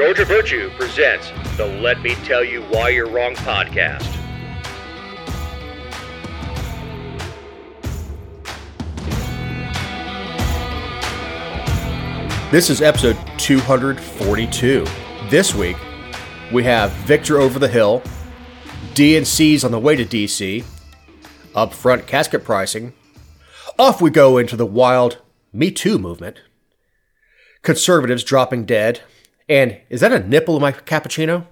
Georgia Virtue presents the Let Me Tell You Why You're Wrong podcast. This is episode 242. This week, we have Victor over the hill, DNC's on the way to DC, upfront casket pricing, off we go into the wild Me Too movement, conservatives dropping dead, and is that a nipple in my cappuccino?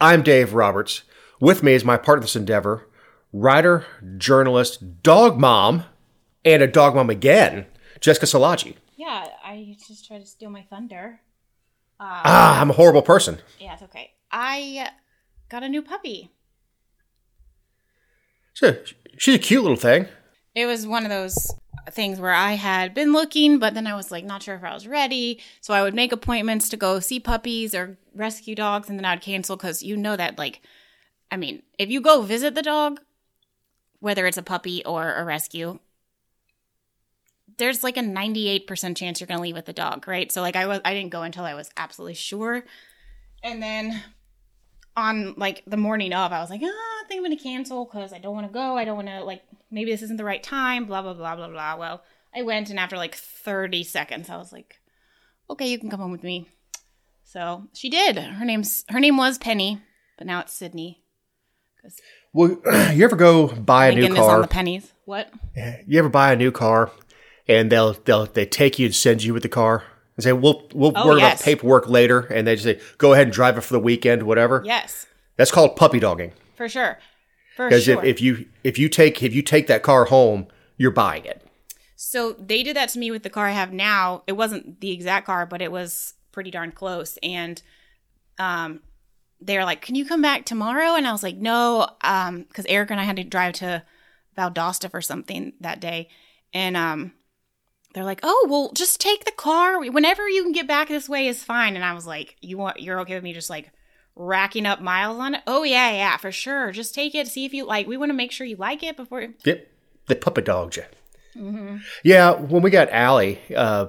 I'm Dave Roberts. With me is my partner in this endeavor, writer, journalist, dog mom, and a dog mom again, Jessica Szilagyi. Yeah, I just tried to steal my thunder. Ah, I'm a horrible person. Yeah, it's okay. I got a new puppy. She's a, she's a cute little thing. It was one of those things where I had been looking, but then I was like not sure if I was ready. So I would make appointments to go see puppies or rescue dogs, and then I'd cancel because you know that, like, I mean, if you go visit the dog, whether it's a puppy or a rescue, there's like a 98% chance you're going to leave with the dog, right? So like I was I didn't go until I was absolutely sure. And then on like the morning of, I was like, ah, I think I'm going to cancel cuz I don't want to go. I don't want to like maybe this isn't the right time, blah blah blah blah blah. Well, I went and after like 30 seconds, I was like, "Okay, you can come home with me." So, she did. Her name's her name was Penny, but now it's Sydney. Well, you ever go buy a new is on car? the pennies. What? You ever buy a new car, and they'll they'll they take you and send you with the car and say, "We'll we'll Oh, worry yes. about paperwork later," and they just say, "Go ahead and drive it for the weekend, whatever." Yes, That's called puppy dogging. for sure. For Because sure. if, if you if you take if you take that car home, you're buying it. So they did that to me with the car I have now. It wasn't the exact car, but it was pretty darn close. And um, they're like, "Can you come back tomorrow?" And I was like, "No," because Eric and I had to drive to Valdosta for something that day. And um, they're like, "Oh, well, just take the car. Whenever you can get back this way is fine." And I was like, "You want? You're okay with me just like." racking up miles on it oh yeah yeah for sure just take it see if you like we want to make sure you like it before Yep, they puppy dogged you. Mm-hmm. Yeah, when we got Allie, uh,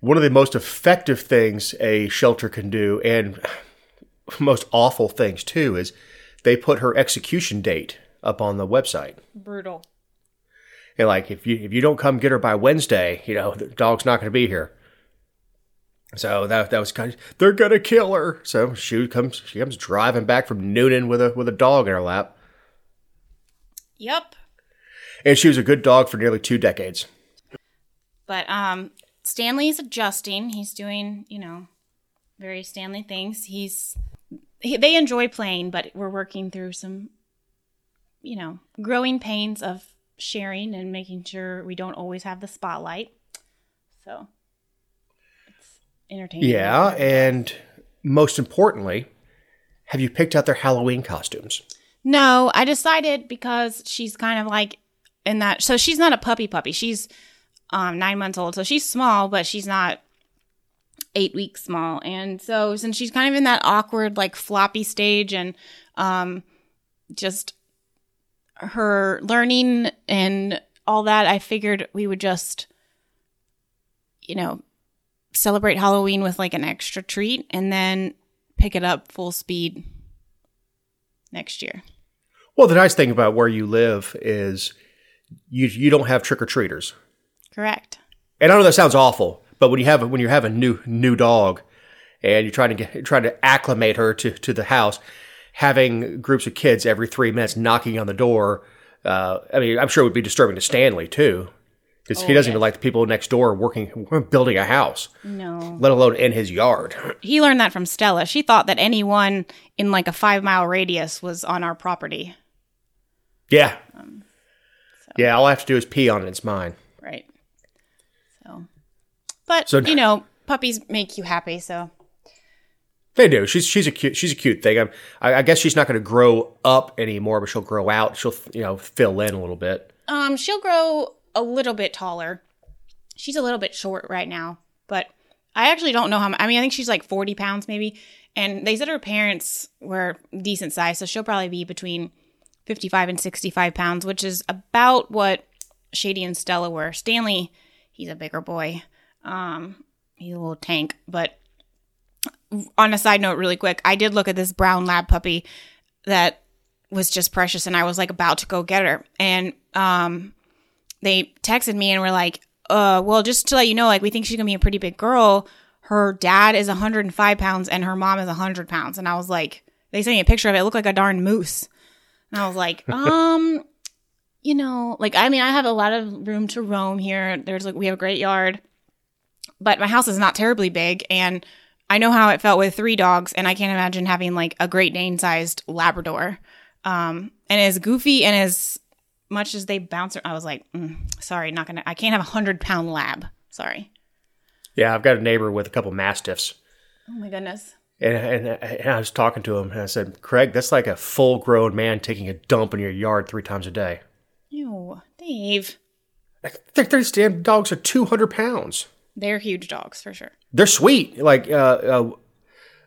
one of the most effective things a shelter can do, and most awful things too, is they put her execution date up on the website. brutal And like, if you if you don't come get her by Wednesday, you know the dog's not going to be here. So that that was kind of they're gonna kill her. So she comes she comes driving back from Newnan with a with a dog in her lap, yep and she was a good dog for nearly two decades. But um Stanley's adjusting. He's doing, you know, various Stanley things. He's he, they enjoy playing, but we're working through some you know, growing pains of sharing and making sure we don't always have the spotlight. So it's entertaining. Yeah, and most importantly, have you picked out their Halloween costumes? No, I decided because she's kind of like in that. So she's not a puppy puppy. She's um, nine months old. So she's small, but she's not eight weeks small. And so since she's kind of in that awkward, like floppy stage and um, just her learning and all that, I figured we would just, you know, celebrate Halloween with like an extra treat and then pick it up full speed next year. Well, the nice thing about where you live is you you don't have trick or treaters. Correct. And I know that sounds awful, but when you have a, when you have a new new dog and you're trying to get trying to acclimate her to to the house, having groups of kids every three minutes knocking on the door, uh, I mean, I'm sure it would be disturbing to Stanley too, because he Oh, doesn't yes. even like the people next door working building a house, No. let alone in his yard. He learned that from Stella. She thought that anyone in like a five mile radius was on our property. Yeah, yeah. All I have to do is pee on it; it's mine. Right. So, but, So- you know, puppies make you happy. So, They do. She's she's a cute she's a cute thing. I'm, I, I guess she's not going to grow up anymore, but she'll grow out. She'll you know fill in a little bit. um, she'll grow a little bit taller. She's a little bit short right now, but I actually don't know how. I mean, I think she's like forty pounds maybe, and they said her parents were decent size, so she'll probably be between fifty-five and sixty-five pounds, which is about what Shady and Stella were. Stanley, he's a bigger boy. Um, he's a little tank, but on a side note, really quick, I did look at this brown lab puppy that was just precious, and I was like about to go get her, and um, they texted me and were like, "Uh, well, just to let you know, like we think she's gonna be a pretty big girl. Her dad is 105 pounds and her mom is 100 pounds." And I was like, they sent me a picture of it. It looked like a darn moose, and I was like, um. You know, like I mean, I have a lot of room to roam here. There's like we have a great yard, but my house is not terribly big, and I know how it felt with three dogs, and I can't imagine having like a Great Dane sized Labrador. Um, and as goofy and as much as they bounce, I was like, mm, sorry, not gonna. I can't have a hundred pound lab. Sorry. Yeah, I've got a neighbor with a couple mastiffs, Oh my goodness. and, and, and I was talking to him, and I said, "Craig, that's like a full grown man taking a dump in your yard three times a day. Ew, Dave. Their these damn dogs are two hundred pounds. They're huge dogs for sure. They're sweet. Like uh, uh,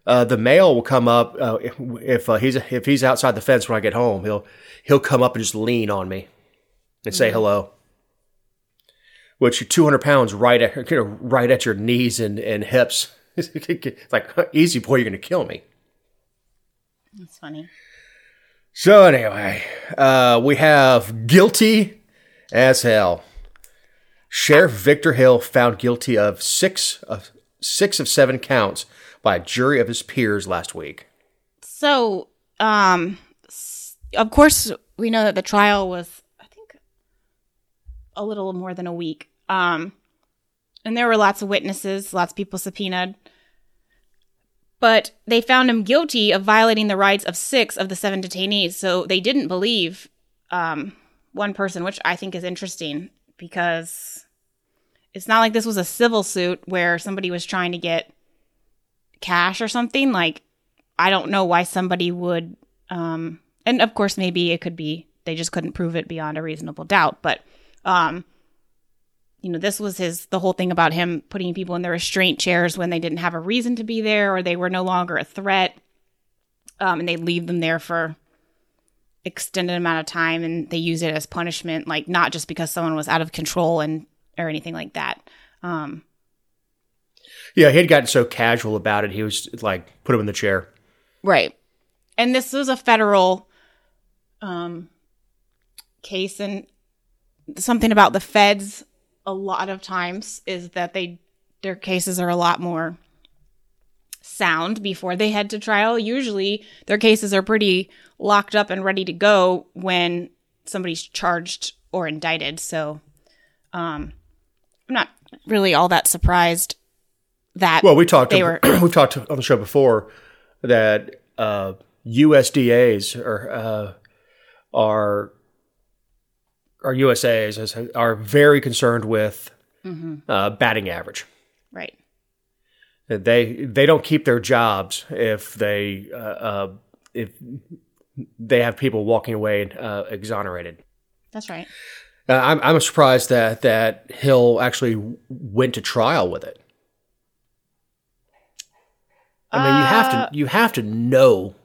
uh, the male will come up uh, if, if uh, he's if he's outside the fence when I get home. He'll he'll come up and just lean on me and say hello. Which two hundred pounds right at you know, right at your knees and, and hips. It's like easy boy, you're gonna kill me. That's funny. So anyway, uh, we have guilty as hell. Sheriff Victor Hill found guilty of six of six of seven counts by a jury of his peers last week. So, um, of course, we know that the trial was, I think, a little more than a week. Um, and there were lots of witnesses, lots of people subpoenaed. But they found him guilty of violating the rights of six of the seven detainees. So they didn't believe um, one person, which I think is interesting because it's not like this was a civil suit where somebody was trying to get cash or something. Like, I don't know why somebody would. Um, and of course, maybe it could be they just couldn't prove it beyond a reasonable doubt. But, um, you know, this was his the whole thing about him putting people in the restraint chairs when they didn't have a reason to be there or they were no longer a threat, um, and they leave them there for extended amount of time, and they use it as punishment, like not just because someone was out of control and or anything like that. Um, Yeah, he had gotten so casual about it. He was like, put him in the chair. Right. And this was a federal um case and something about the feds a lot of times is that they their cases are a lot more sound before they head to trial. Usually their cases are pretty locked up and ready to go when somebody's charged or indicted. So um I'm not really all that surprised that Well, we talked. They were- we've talked on the show before that uh, USDA's are uh, are are USA's are very concerned with uh, batting average. right. They they don't keep their jobs if they uh, uh, if they have people walking away uh, exonerated. That's right. Uh, I'm I'm surprised that that Hill actually went to trial with it. I mean, you have Uh, to you have to know.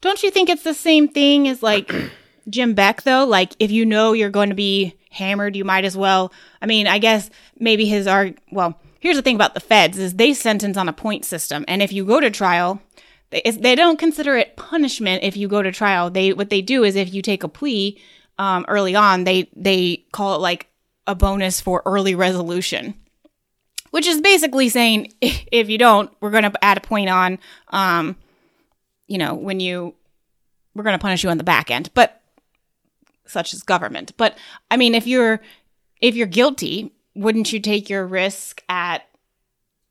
Don't you think it's the same thing as like Jim Beck though? Like if you know you're going to be hammered, you might as well. I mean, I guess maybe his arg. Well, here's the thing about the feds is they sentence on a point system, and if you go to trial, they, don't consider it punishment if you go to trial. They what they do is if you take a plea um, early on, they they call it like a bonus for early resolution which is basically saying if you don't, we're going to add a point on, um, you know, when you, we're going to punish you on the back end, but such as government. But I mean, if you're, if you're guilty, wouldn't you take your risk at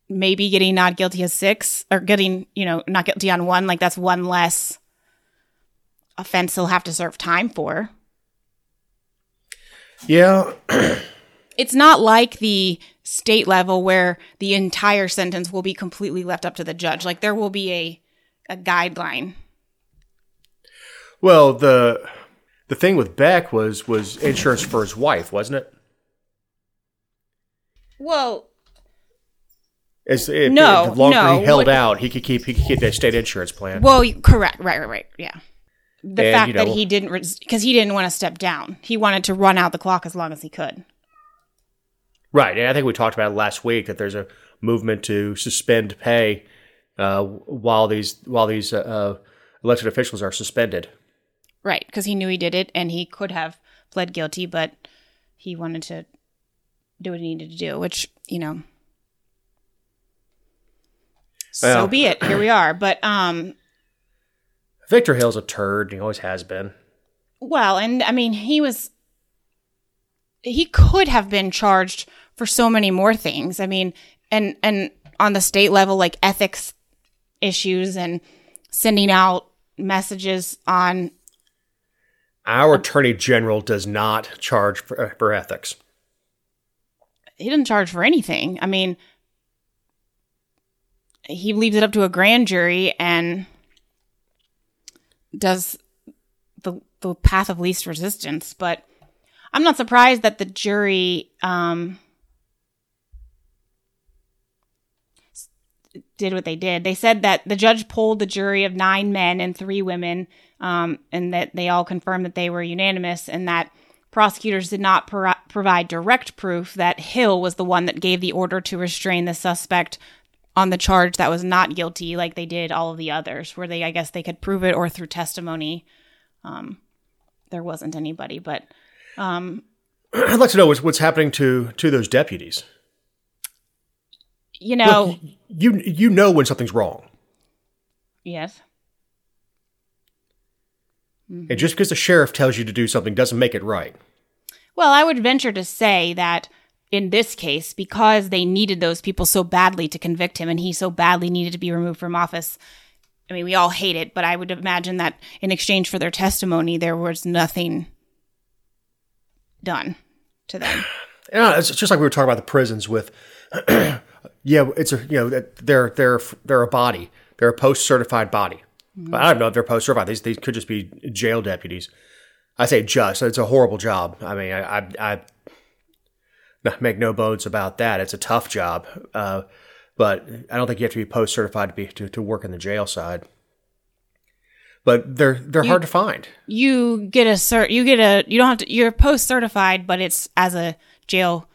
maybe getting not guilty as six or getting, you know, not guilty on one? Like that's one less offense he'll have to serve time for. Yeah, it's not like the state level where the entire sentence will be completely left up to the judge. Like there will be a a guideline. well the the thing with Beck was was insurance for his wife, wasn't it? Well, Is if, No, if longer no, he held what- out, he could keep he could keep that state insurance plan. well, correct, right, right, right, yeah. The And, fact you know- that he didn't because he didn't want to step down. He wanted to run out the clock as long as he could. right, and I think we talked about it last week that there's a movement to suspend pay uh, while these while these uh, uh, elected officials are suspended. Right, because he knew he did it and he could have pled guilty, but he wanted to do what he needed to do, which, you know, so be it. Here we are. But, um, Victor Hill's a turd. He always has been. well, and I mean, he was, he could have been charged for so many more things. I mean, and, and on the state level, like ethics issues and sending out messages on Our attorney general does not charge for, for ethics. He didn't charge for anything. I mean, he leaves it up to a grand jury and does the the path of least resistance. But I'm not surprised that the jury um, did what they did. They said that the judge polled the jury of nine men and three women, um, and that they all confirmed that they were unanimous, and that prosecutors did not pro- provide direct proof that Hill was the one that gave the order to restrain the suspect on the charge that was not guilty, like they did all of the others, where they, I guess, they could prove it or through testimony. Um, there wasn't anybody, but um, I'd like to know what's, what's happening to to those deputies. you know, Look, you you know when something's wrong, yes, and just because the sheriff tells you to do something doesn't make it right. Well, I would venture to say that in this case, because they needed those people so badly to convict him and he so badly needed to be removed from office, I mean, we all hate it, but I would imagine that in exchange for their testimony, there was nothing done to them. Yeah, it's just like we were talking about the prisons with. yeah, it's a you know they're they're they're a body. They're a post certified body. But I don't know if they're post certified. These these could just be jail deputies. I say just. It's a horrible job. I mean, I I, I make no bones about that. It's a tough job. Uh, but I don't think you have to be post certified to be to, to work in the jail side. But they're they're hard to find. You get a cert, you get a, you don't have to, you're post certified, but it's as a jail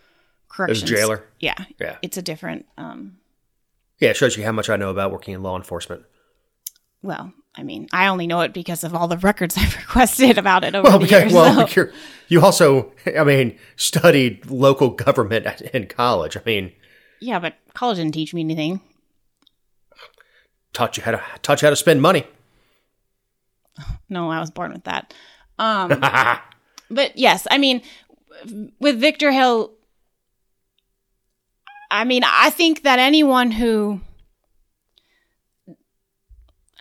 corrections. jailer? Yeah. Yeah. It's a different, um, Yeah, it shows you how much I know about working in law enforcement. Well, I mean, I only know it because of all the records I've requested about it over Well, the years. well, so- you also, I mean, studied local government in college. I mean, Yeah, but college didn't teach me anything. taught you how to taught you how to spend money. No, I was born with that. Um, but yes, I mean, with Victor Hill, I mean, I think that anyone who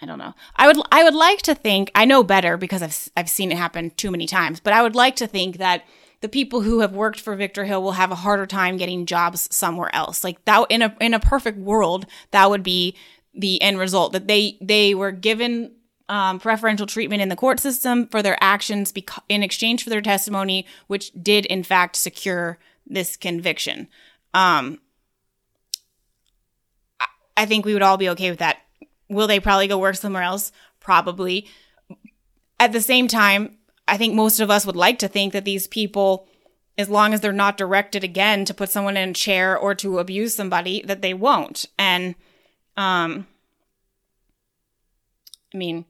I don't know. I would I would like to think I know better because I've I've seen it happen too many times, but I would like to think that the people who have worked for Victor Hill will have a harder time getting jobs somewhere else. Like that in a in a perfect world, that would be the end result that they they were given um, preferential treatment in the court system for their actions beca- in exchange for their testimony, which did in fact secure this conviction. Um, I- I think we would all be okay with that. Will they probably go work somewhere else? Probably. At the same time, I think most of us would like to think that these people, as long as they're not directed again to put someone in a chair or to abuse somebody, that they won't. And, um, I mean,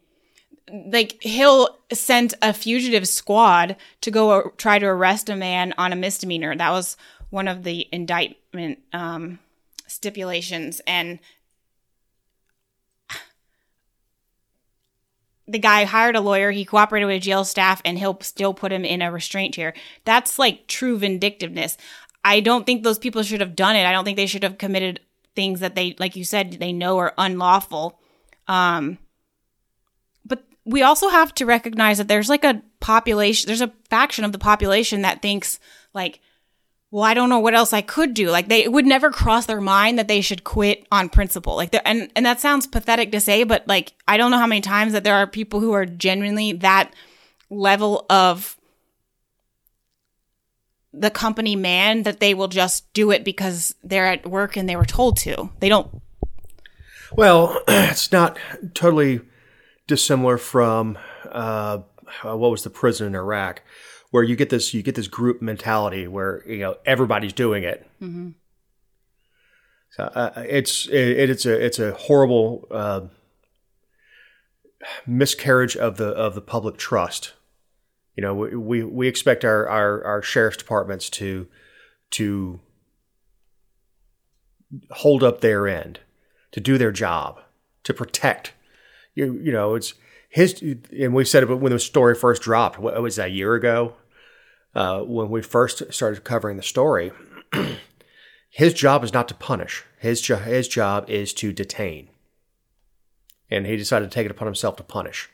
like Hill sent a fugitive squad to go try to arrest a man on a misdemeanor. That was one of the indictment um, stipulations, and the guy hired a lawyer. He cooperated with jail staff, and he'll still put him in a restraint chair. That's like true vindictiveness. I don't think those people should have done it. I don't think they should have committed things that they, like you said, they know are unlawful. Um, but we also have to recognize that there's like a population, there's a faction of the population that thinks like, well, I don't know what else I could do. Like they would never cross their mind that they should quit on principle. Like, and and that sounds pathetic to say, but like I don't know how many times that there are people who are genuinely that level of the company man that they will just do it because they're at work and they were told to. They don't. Well, it's not totally dissimilar from uh, what was the prison in Iraq, where you get this you get this group mentality where you know everybody's doing it. So uh, it's it, it's a it's a horrible uh, miscarriage of the of the public trust. You know, we we, we expect our, our our sheriff's departments to to hold up their end, to do their job, to protect. You you know, it's his, and we said it when the story first dropped. What was that a year ago? Uh, when we first started covering the story, his job is not to punish. His jo- his job is to detain, and he decided to take it upon himself to punish.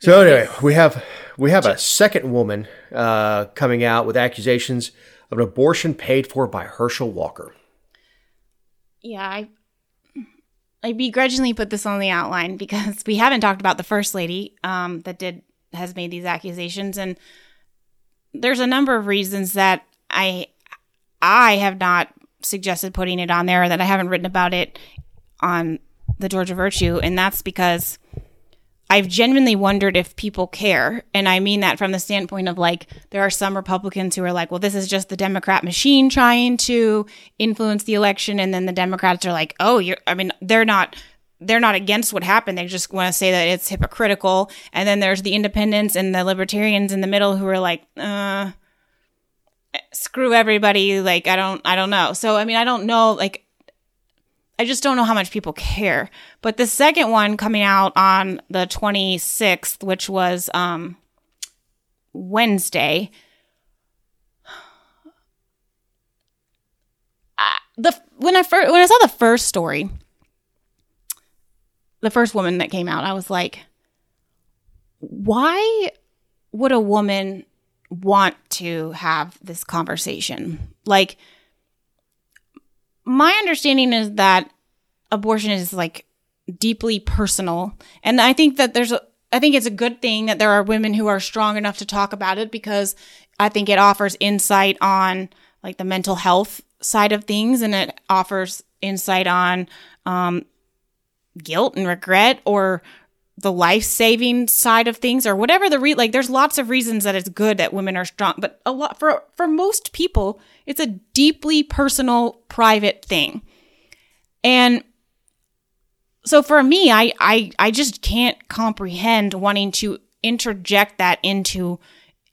So anyway, we have we have a second woman uh, coming out with accusations of an abortion paid for by Herschel Walker. Yeah, I I begrudgingly put this on the outline because we haven't talked about the first lady um, that did has made these accusations, and there's a number of reasons that I I have not suggested putting it on there, that I haven't written about it on the Georgia Virtue, and that's because I've genuinely wondered if people care. And I mean that from the standpoint of like, there are some Republicans who are like, well, this is just the Democrat machine trying to influence the election. And then the Democrats are like, oh, you're, I mean, they're not. They're not against what happened. They just want to say that it's hypocritical. And then there's the independents and the libertarians in the middle who are like, uh, screw everybody. Like, I don't, I don't know. So, I mean, I don't know. Like, I just don't know how much people care. But the second one coming out on the 26th, which was um, Wednesday, the when I first when I saw the first story, the first woman that came out, I was like, why would a woman want to have this conversation? Like my understanding is that abortion is like deeply personal. And I think that there's a, I think it's a good thing that there are women who are strong enough to talk about it because I think it offers insight on like the mental health side of things and it offers insight on um, guilt and regret or the life saving side of things or whatever the re like there's lots of reasons that it's good that women are strong but a lot for for most people it's a deeply personal private thing. And so for me i i i just can't comprehend wanting to interject that into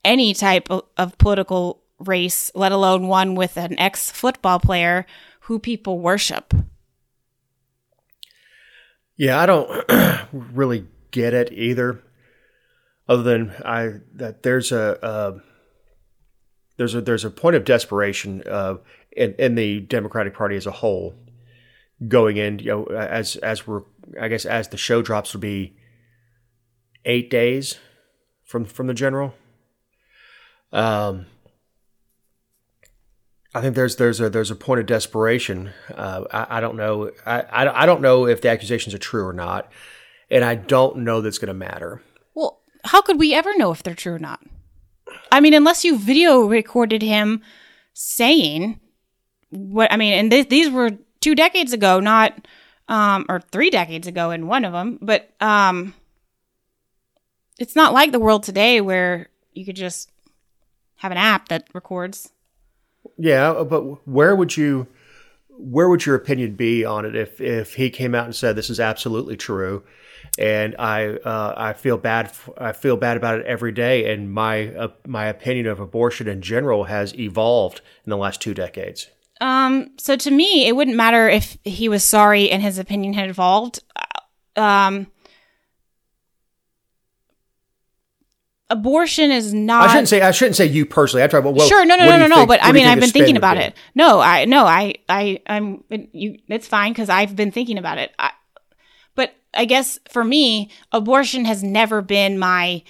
any type of, of political race let alone one with an ex football player who people worship yeah i don't really get it either. Other than I that there's a uh, there's a there's a point of desperation uh, in, in the Democratic Party as a whole going in. You know, as as we're I guess as the show drops will be eight days from from the general. Um, I think there's there's a there's a point of desperation. Uh, I, I don't know I, I I don't know if the accusations are true or not and I don't know that's going to matter. Well, how could we ever know if they're true or not? I mean, unless you video recorded him saying what I mean, and th- these were two decades ago, not um, or three decades ago in one of them, but um, it's not like the world today where you could just have an app that records. Yeah, but where would you where would your opinion be on it if if he came out and said this is absolutely true and I uh, I feel bad I feel bad about it every day. And my uh, my opinion of abortion in general has evolved in the last two decades. Um. So to me, it wouldn't matter if he was sorry and his opinion had evolved. Uh, um. Abortion is not. I shouldn't say. I shouldn't say you personally. I try. Well, sure. No. No. No. No. No. But I mean, I've been thinking about it. No. I. No. I. I. I'm. You. It's fine because I've been thinking about it. I, I guess for me, abortion has never been my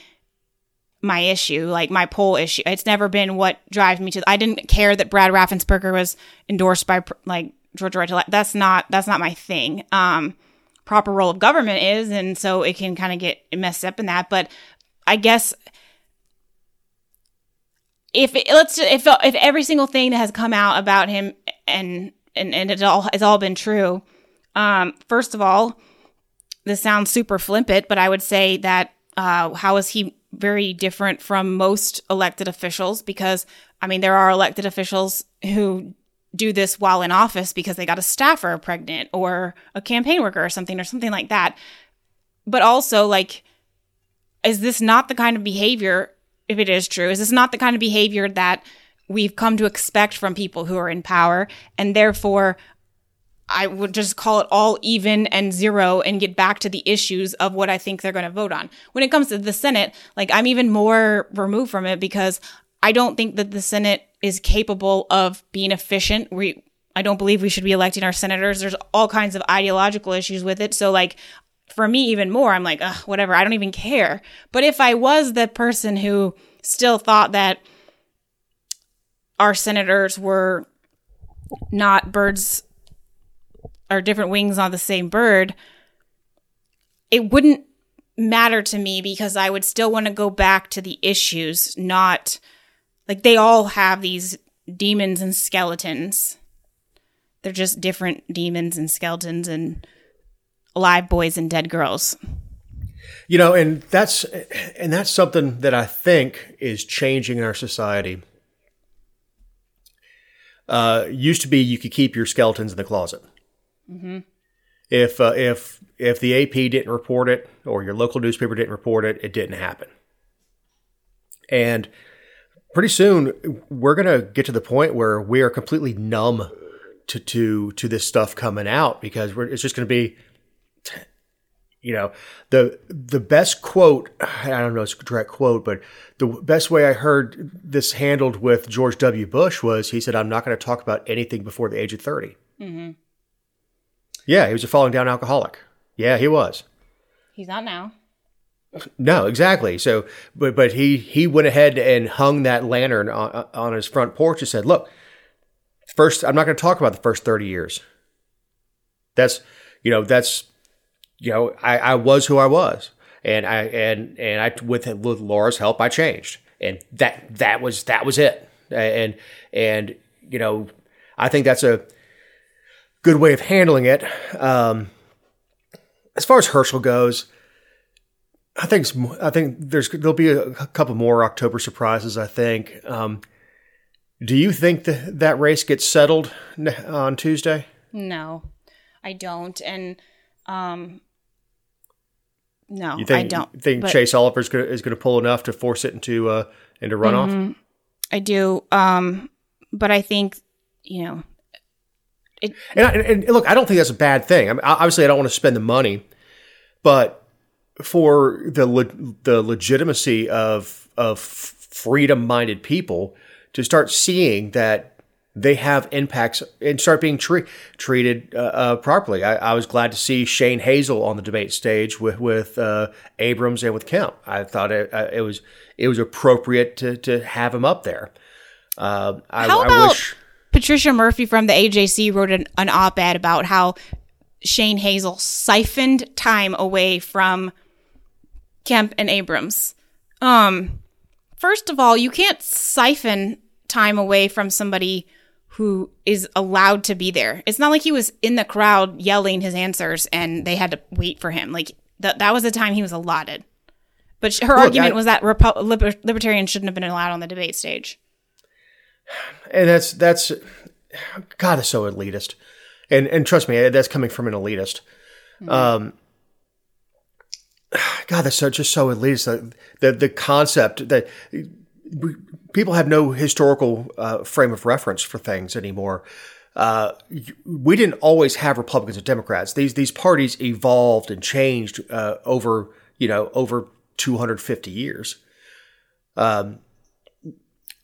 my issue, like my poll issue. It's never been what drives me to. I didn't care that Brad Raffensperger was endorsed by like Georgia Right to Life. That's not that's not my thing. Um, proper role of government is, and so it can kind of get messed up in that. But I guess if it, let's if if every single thing that has come out about him and and and it all has all been true. Um, first of all, this sounds super flippant, but I would say that uh, how is he very different from most elected officials? Because I mean, there are elected officials who do this while in office because they got a staffer pregnant or a campaign worker or something or something like that. But also, like, is this not the kind of behavior, if it is true, is this not the kind of behavior that we've come to expect from people who are in power? And therefore, I would just call it all even and zero and get back to the issues of what I think they're going to vote on. When it comes to the Senate, like I'm even more removed from it because I don't think that the Senate is capable of being efficient. We I don't believe we should be electing our senators. There's all kinds of ideological issues with it. So like for me even more, I'm like, whatever, I don't even care. But if I was the person who still thought that our senators were not birds or different wings on the same bird, it wouldn't matter to me because I would still want to go back to the issues, not like they all have these demons and skeletons. They're just different demons and skeletons and alive boys and dead girls. You know, and that's and that's something that I think is changing in our society. Uh, used to be you could keep your skeletons in the closet. Mm-hmm. If uh, if if the AP didn't report it or your local newspaper didn't report it, it didn't happen. And pretty soon we're going to get to the point where we are completely numb to to to this stuff coming out because it's just going to be you know the the best quote i don't know it's a direct quote but the best way i heard this handled with george w bush was he said i'm not going to talk about anything before the age of 30 mm-hmm. yeah he was a falling down alcoholic yeah he was he's not now no, exactly. So, but but he he went ahead and hung that lantern on, on his front porch and said, "Look, first, I'm not going to talk about the first 30 years. That's you know that's you know I, I was who I was, and I and and I with with Laura's help I changed, and that that was that was it, and and you know I think that's a good way of handling it. Um, as far as Herschel goes I think I think there's there'll be a, couple more October surprises. I think. Um, do you think that that race gets settled on Tuesday? No, I don't. And um, no, you think, I don't. Think but, Chase Oliver is going to pull enough to force it into uh, into runoff? Mm-hmm, I do. Um, but I think you know. It, and, I, and look, I don't think that's a bad thing. I mean, obviously, I don't want to spend the money, but for the le- the legitimacy of of freedom minded people to start seeing that they have impacts and start being tre- treated uh, uh, properly. I, I, was glad to see Shane Hazel on the debate stage with with uh, Abrams and with Kemp. I thought it, uh, it, was it was appropriate to to have him up there. Uh, I, how about wish- Patricia Murphy from the AJC wrote an, an op ed about how Shane Hazel siphoned time away from Kemp and Abrams. Um, first of all, you can't siphon time away from somebody who is allowed to be there. It's not like he was in the crowd yelling his answers and they had to wait for him. Like that that was the time he was allotted. But her Look, argument I, was that Repu- liber- libertarians shouldn't have been allowed on the debate stage. And that's that's God, is so elitist. And and trust me, that's coming from an elitist. Mm-hmm. Um, God, that's so, just so elitist. The, the, the concept that people have no historical uh, frame of reference for things anymore. Uh, we didn't always have Republicans and Democrats. These these parties evolved and changed uh, over you know over 250 years. Um,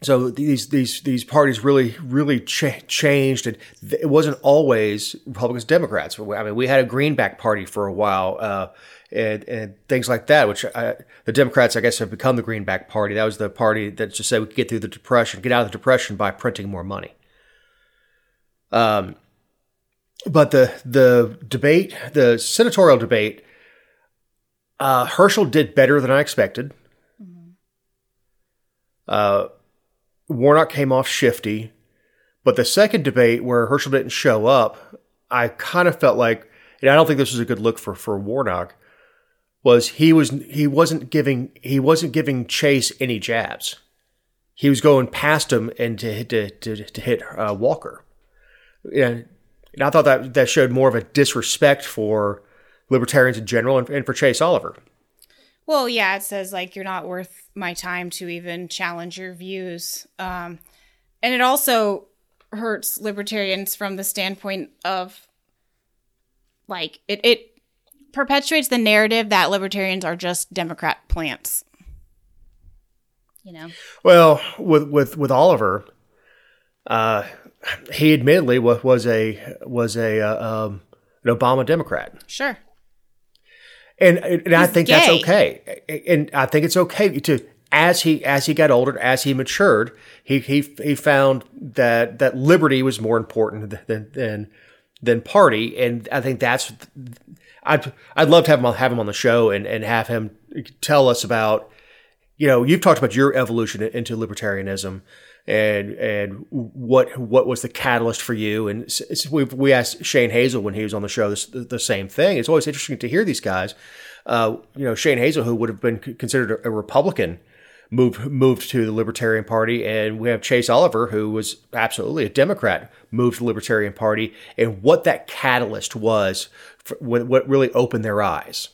so these these these parties really really ch- changed, and it wasn't always Republicans Democrats. I mean, we had a Greenback Party for a while. Uh, and, and things like that, which I, the Democrats, I guess, have become the Greenback Party. That was the party that just said we could get through the Depression, get out of the Depression by printing more money. Um, but the the debate, the senatorial debate, uh, Herschel did better than I expected. Mm-hmm. Uh, Warnock came off shifty, but the second debate where Herschel didn't show up, I kind of felt like, and I don't think this was a good look for for Warnock was he was he wasn't giving he wasn't giving Chase any jabs. He was going past him and to to to, to hit uh, Walker. know, and I thought that that showed more of a disrespect for libertarians in general and, and for Chase Oliver. Well, yeah, it says like you're not worth my time to even challenge your views. Um, and it also hurts libertarians from the standpoint of like it, it perpetuates the narrative that libertarians are just Democrat plants. You know. Well, with with with Oliver, uh, he admittedly was, was a was a uh, um, an Obama Democrat. Sure. And and I think gay. that's okay. And I think it's okay to as he as he got older, as he matured, he he he found that that liberty was more important than than than party, and I think that's I'd I'd love to have him have him on the show and and have him tell us about you know you've talked about your evolution into libertarianism and and what what was the catalyst for you and we we asked Shane Hazel when he was on the show this, the same thing. It's always interesting to hear these guys. Uh, you know Shane Hazel, who would have been considered a Republican moved moved to the Libertarian Party, and we have Chase Oliver, who was absolutely a Democrat, moved to the Libertarian Party, and what that catalyst was, for, what really opened their eyes.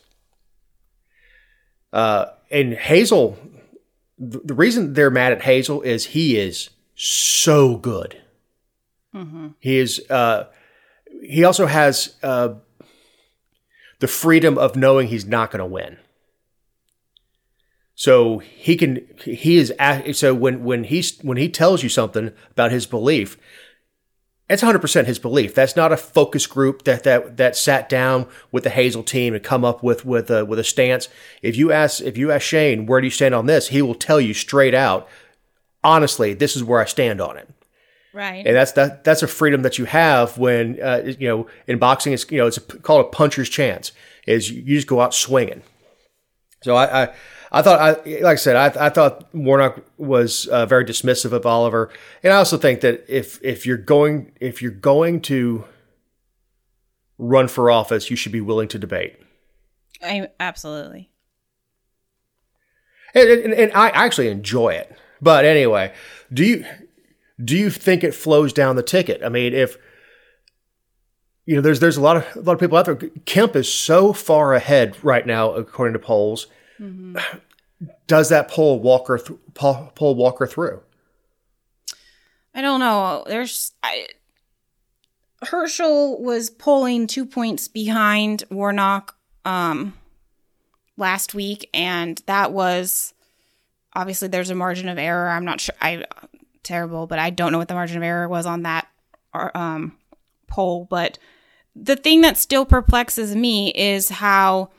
Uh, and Hazel, the reason they're mad at Hazel is he is so good. Mm-hmm. He is. Uh, he also has uh, the freedom of knowing he's not going to win. So he can he is so when when he's when he tells you something about his belief, it's 100% his belief. That's not a focus group that that that sat down with the Hazel team and come up with with a, with a stance. If you ask if you ask Shane where do you stand on this, he will tell you straight out. Honestly, this is where I stand on it. Right. And that's that that's a freedom that you have when uh, you know in boxing it's you know it's a, called a puncher's chance. Is you just go out swinging. So I, I I thought, I, like I said, I, I thought Warnock was uh, very dismissive of Oliver, and I also think that if if you're going if you're going to run for office, you should be willing to debate. I absolutely. And, and, and I actually enjoy it, but anyway, do you do you think it flows down the ticket? I mean, if you know, there's there's a lot of a lot of people out there. Kemp is so far ahead right now, according to polls Does that pull Walker th- pull, pull Walker through? I don't know. There's I, Herschel was polling two points behind Warnock um, last week, and that was obviously there's a margin of error. I'm not sure. I terrible, but I don't know what the margin of error was on that um, poll. But the thing that still perplexes me is how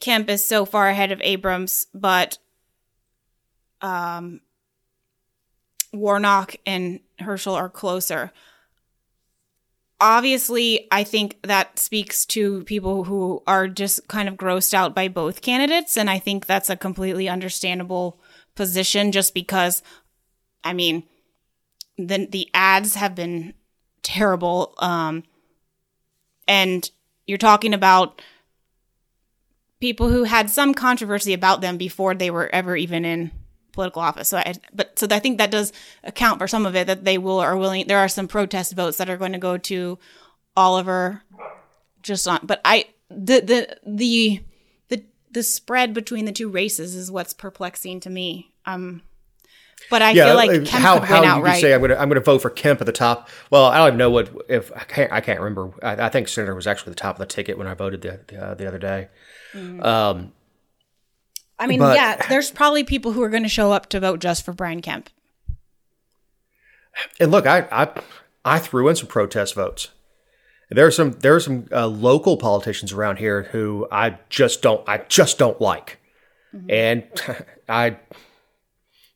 Kemp is so far ahead of Abrams, but um, Warnock and Herschel are closer. Obviously, I think that speaks to people who are just kind of grossed out by both candidates. And I think that's a completely understandable position just because, I mean, the, the ads have been terrible. Um, and you're talking about people who had some controversy about them before they were ever even in political office. So I, but so I think that does account for some of it that they will are willing. There are some protest votes that are going to go to Oliver, just on. But I the the the the the spread between the two races is what's perplexing to me. Um, but I yeah, feel like Kemp how, could how win you outright. can say I'm going to I'm going to vote for Kemp at the top. Well, I don't even know what if I can't I can't remember. I, I think Senator was actually the top of the ticket when I voted the uh, the other day. Mm-hmm. Um, I mean, but, yeah, there's probably people who are going to show up to vote just for Brian Kemp. And look, I I, I threw in some protest votes. There are some there are some uh, local politicians around here who I just don't I just don't like, mm-hmm. and I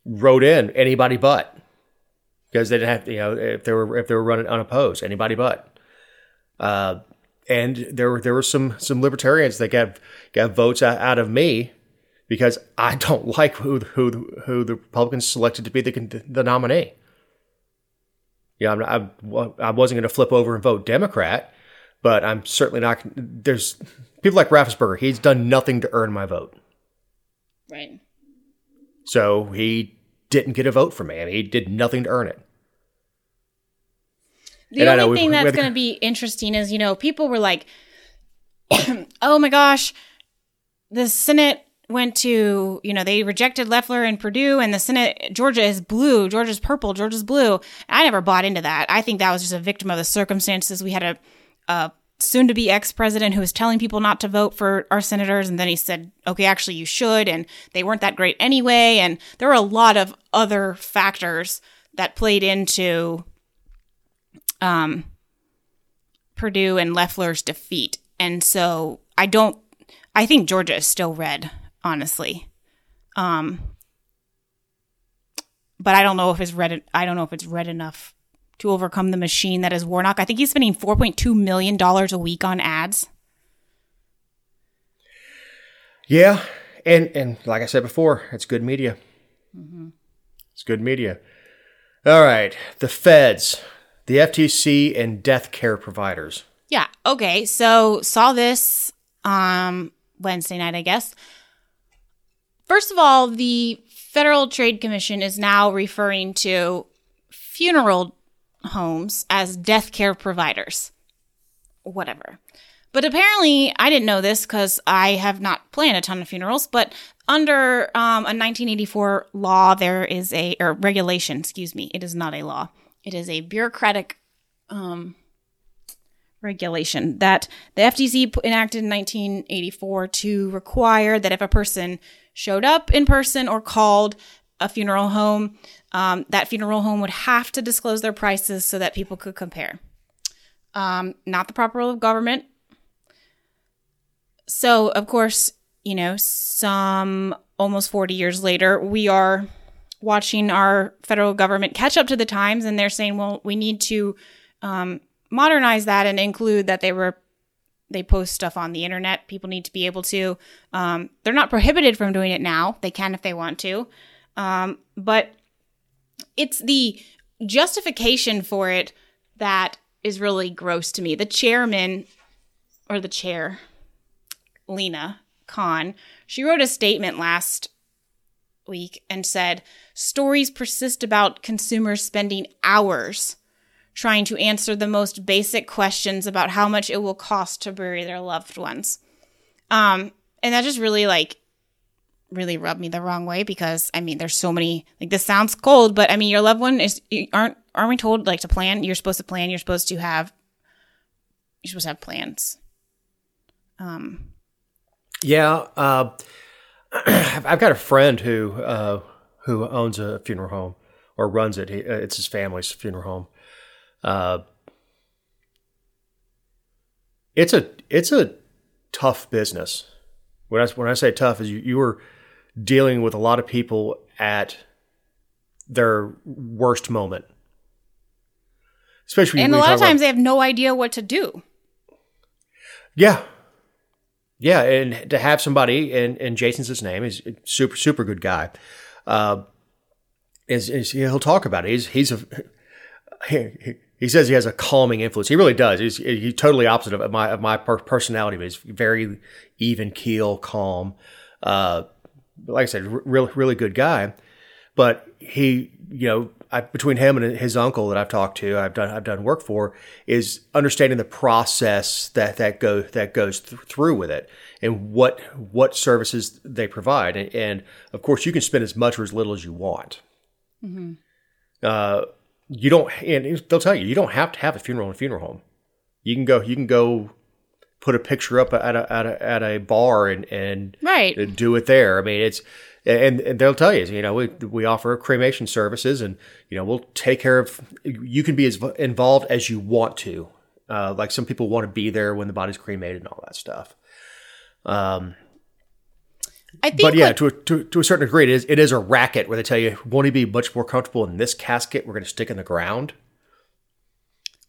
wrote in anybody but because they didn't have you know if they were if they were running unopposed anybody but. Uh, and there were there were some some libertarians that got got votes out of me because I don't like who who who the Republicans selected to be the the nominee. Yeah, I'm, I'm I wasn't going to flip over and vote Democrat, but I'm certainly not. There's people like Raffensperger. He's done nothing to earn my vote. Right. So he didn't get a vote from me. Mean, he did nothing to earn it. The And only thing that's going to be interesting is, you know, people were like, oh my gosh, the Senate went to, you know, they rejected Loeffler and Perdue, and the Senate, Georgia is blue, Georgia's purple, Georgia's blue. I never bought into that. I think that was just a victim of the circumstances. We had a, a soon to be ex president who was telling people not to vote for our senators, and then he said, okay, actually, you should, and they weren't that great anyway. And there were a lot of other factors that played into um, Perdue and Loeffler's defeat. And so I don't, I think Georgia is still red, honestly. Um, but I don't know if it's red. I don't know if it's red enough to overcome the machine that is Warnock. I think he's spending four point two million dollars a week on ads. Yeah, and and like I said before, it's good media. It's good media. All right, the feds, the FTC, and death care providers. Yeah. Okay. So saw this um Wednesday night, I guess. First of all, the Federal Trade Commission is now referring to funeral homes as death care providers. Whatever. But apparently, I didn't know this because I have not planned a ton of funerals. But under um, a 1984 law, there is a or regulation. Excuse me, it is not a law. It is a bureaucratic um, regulation that the FTC enacted in 1984 to require that if a person showed up in person or called a funeral home, um, that funeral home would have to disclose their prices so that people could compare. Um, not the proper role of government. So, of course, you know, some almost 40 years later, we are watching our federal government catch up to the times and they're saying, well, we need to um, modernize that and include that they were they post stuff on the internet. People need to be able to. Um, they're not prohibited from doing it now. They can if they want to, um, but it's the justification for it that is really gross to me. The chairman or the chair, Lina Khan, she wrote a statement last week and said stories persist about consumers spending hours trying to answer the most basic questions about how much it will cost to bury their loved ones. Um, and that just really like really rubbed me the wrong way because I mean there's so many like this sounds cold, but I mean your loved one is aren't aren't we told like to plan? You're supposed to plan, you're supposed to have you're supposed to have plans. Um Yeah, uh, I've got a friend who uh, who owns a funeral home or runs it. He, uh, it's his family's funeral home. Uh, it's a it's a tough business. When I when I say tough, is you you are dealing with a lot of people at their worst moment, especially. and a lot of about- times they have no idea what to do. Yeah. Yeah, and to have somebody, and, and Jason's his name, he's a super, super good guy. Uh, is, is he'll talk about it. He's he's a he, he says he has a calming influence. He really does. He's he's totally opposite of my of my personality. But he's very even keel, calm. Uh, like I said, r- really really good guy. But he, you know, I, between him and his uncle that I've talked to, I've done I've done work for, is understanding the process that that go that goes th- through with it, and what what services they provide, and, and of course you can spend as much or as little as you want. Uh, you don't, and they'll tell you you don't have to have a funeral in a funeral home. You can go, you can go put a picture up at a at a, at a bar and and Right. do it there. I mean, it's and, and they'll tell you, you know, we we offer cremation services, and you know, we'll take care of. You can be as involved as you want to. Uh, like some people want to be there when the body's cremated and all that stuff. Um, I think but yeah, to, a, to to a certain degree, it is it is a racket where they tell you, "Won't to be much more comfortable in this casket? We're going to stick in the ground."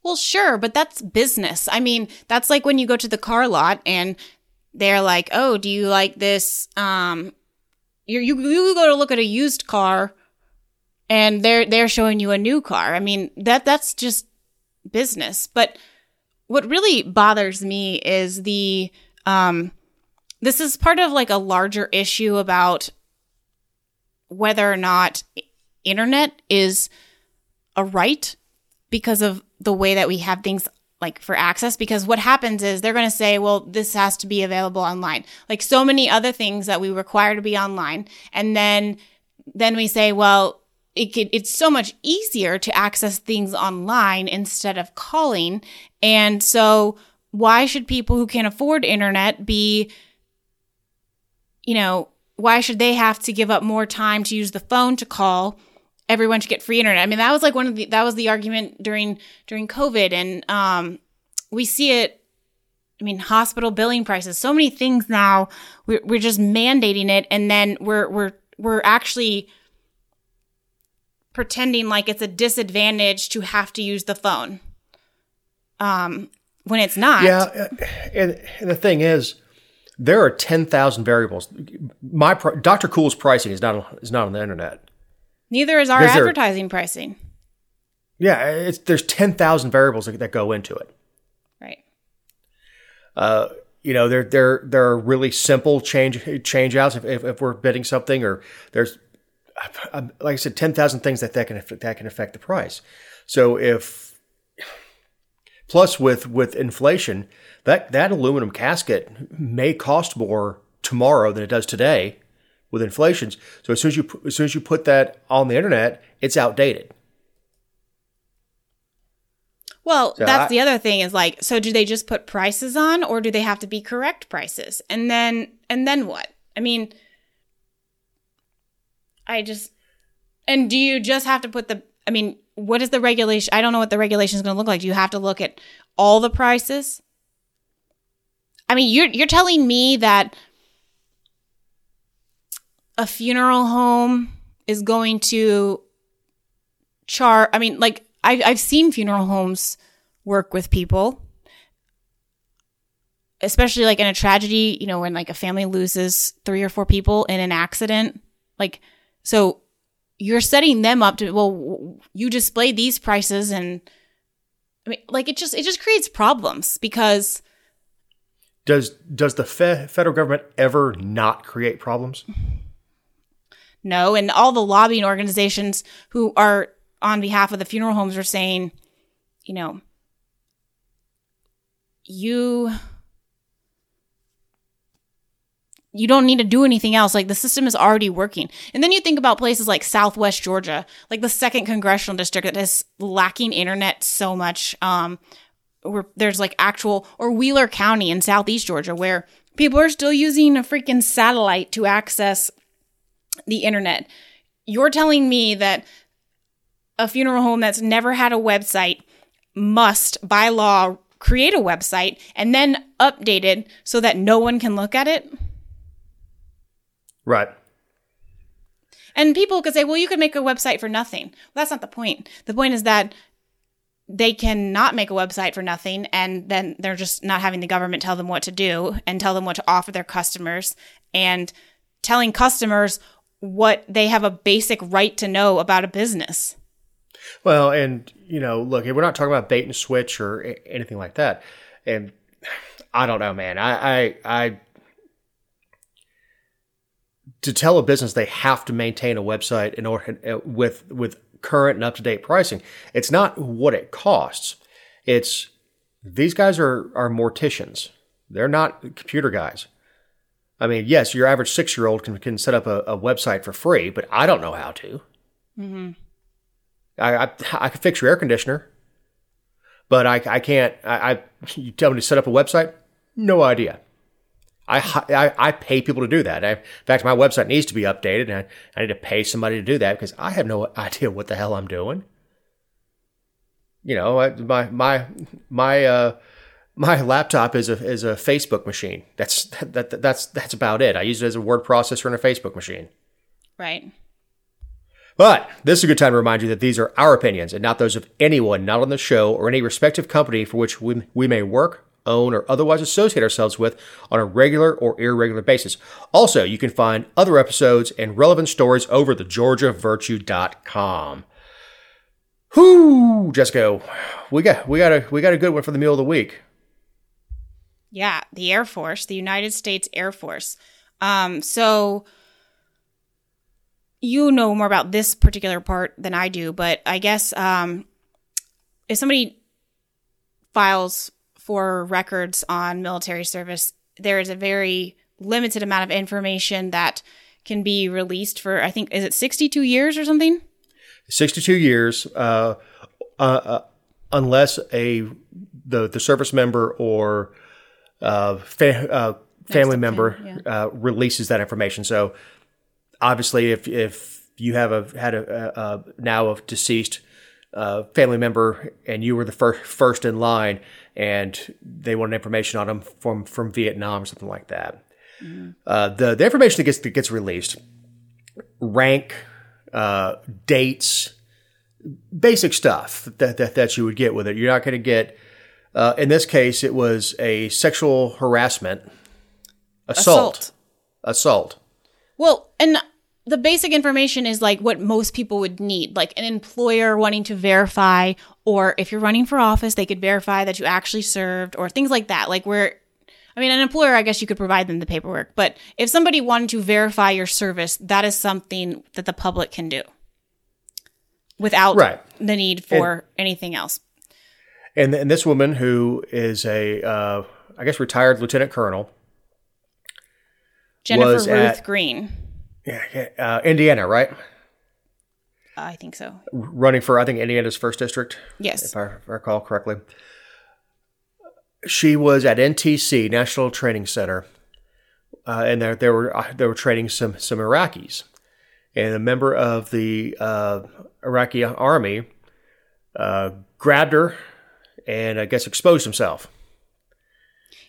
Well, sure, but that's business. I mean, that's like when you go to the car lot and they're like, "Oh, do you like this?" Um, you you you go to look at a used car, and they're they're showing you a new car. I mean, that that's just business. But what really bothers me is the um, this is part of like a larger issue about whether or not internet is a right because of the way that we have things like for access because what happens is they're going to say well this has to be available online. Like so many other things that we require to be online and then then we say well it could, it's so much easier to access things online instead of calling. And so why should people who can't afford internet be you know why should they have to give up more time to use the phone to call everyone should get free internet. I mean, that was like one of the that was the argument during during COVID, and um, we see it. I mean, hospital billing prices, so many things now. We're we're just mandating it, and then we're we're we're actually pretending like it's a disadvantage to have to use the phone. Um, when it's not. Yeah, uh, and, and the thing is, there are ten thousand variables. My Dr. Cool's pricing is not is not on the internet. Neither is our advertising pricing. Yeah, there's 10,000 variables that, that, go into it. Right. Uh, you know, there there there are really simple change change outs if, if, if we're bidding something, or there's like I said, ten thousand things that that can that can affect the price. So if plus with with inflation, that that aluminum casket may cost more tomorrow than it does today, with inflations. So as soon as you as soon as you put that on the internet, it's outdated. Well, so that's I, the other thing is like, so do they just put prices on, or do they have to be correct prices? And then and then what? I mean, I just and do you just have to put the? I mean, what is the regulation? I don't know what the regulation is going to look like. Do you have to look at all the prices? I mean, you're you're telling me that a funeral home is going to char I mean, like I, I've seen funeral homes work with people, especially like in a tragedy, you know, when like a family loses three or four people in an accident. Like, so you're setting them up to, well, you display these prices and I mean, like it just, it just creates problems because. Does, does the fe- federal government ever not create problems? No. And all the lobbying organizations who are on behalf of the funeral homes are saying, you know, you you don't need to do anything else. Like the system is already working. And then you think about places like Southwest Georgia, like the second congressional district that is lacking internet so much. Um, where there's like actual or Wheeler County in Southeast Georgia where people are still using a freaking satellite to access the internet. You're telling me that a funeral home that's never had a website must, by law, create a website and then update it so that no one can look at it? Right. And people could say, well, you could make a website for nothing. Well, that's not the point. The point is that they cannot make a website for nothing and then they're just not having the government tell them what to do and tell them what to offer their customers and telling customers what they have a basic right to know about a business. Well, and you know, look, we're not talking about bait and switch or anything like that. And I don't know, man. I, I, I, to tell a business they have to maintain a website in order uh, with with current and up to date pricing. It's not what it costs. It's these guys are are morticians. They're not computer guys. I mean, yes, your average six year old can, can set up a, a, website for free, but I don't know how to. Mm-hmm. I, I, I can fix your air conditioner, but I, I can't. I, I you tell me to set up a website, no idea. I, I, I pay people to do that. I, in fact, my website needs to be updated, and I, I need to pay somebody to do that because I have no idea what the hell I'm doing. You know, my my my uh, my laptop is a is a Facebook machine. That's that, that that's that's about it. I use it as a word processor and a Facebook machine. Right. But this is a good time to remind you that these are our opinions and not those of anyone not on the show or any respective company for which we, we may work, own, or otherwise associate ourselves with on a regular or irregular basis. Also, you can find other episodes and relevant stories over the georgiavirtue.com. Whoo, Jessica, we got we got a we got a good one for the meal of the week. Yeah, the Air Force, the United States Air Force. Um, so you know more about this particular part than I do, but I guess um, if somebody files for records on military service, there is a very limited amount of information that can be released for I think is it 62 years or something? 62 years, uh, uh, uh, unless a the the service member or uh, fa- uh, family member uh, releases that information. So obviously, if if you have a had a, a, a now a deceased uh, family member and you were the first first in line, and they wanted information on them from from Vietnam or something like that, uh, the the information that gets that gets released, rank, uh, dates, basic stuff that, that that you would get with it. You're not going to get. Uh, in this case, it was a sexual harassment, assault, assault. Well, and the basic information is like what most people would need, like an employer wanting to verify, or if you're running for office, they could verify that you actually served, or things like that. Like where, I mean, an employer, I guess you could provide them the paperwork, but if somebody wanted to verify your service, that is something that the public can do without Right. the need for anything else. And, and this woman who is a, uh, I guess, retired lieutenant colonel, Jennifer Ruth at- Green, uh, Indiana, right? I think so. Running for, I think, Indiana's first district. Yes. if I recall correctly. She was at NTC National Training Center, uh, and there there were uh, they were training some some Iraqis, and a member of the uh, Iraqi army uh, grabbed her and I guess exposed himself.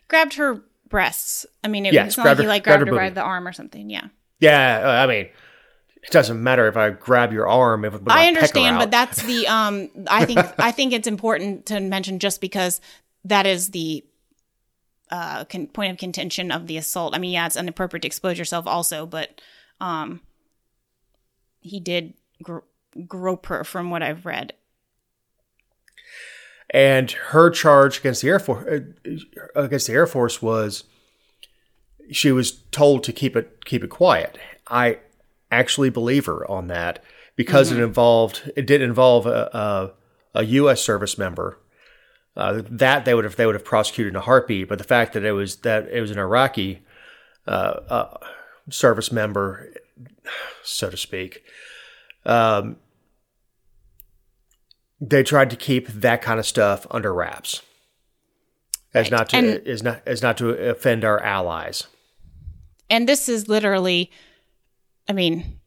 Grabbed her breasts. I mean, it, Yes, it's not like he like grabbed grabbed her her by the arm or something. Yeah. Yeah, uh, I mean, it doesn't matter if I grab your arm if I understand, but that's the um. I think I think it's important to mention just because that is the uh con- point of contention of the assault. I mean, yeah, it's inappropriate to expose yourself also, but um, he did gr- grope her from what I've read. And her charge against the air force uh, against the air force was she was told to keep it keep it quiet. I actually believe her on that because it involved it did involve a, a, a U.S. service member. Uh, that they would have they would have prosecuted in a heartbeat, but the fact that it was that it was an Iraqi uh, uh, service member, so to speak, um, they tried to keep that kind of stuff under wraps, as not to And- as not as not to offend our allies. and this is literally i mean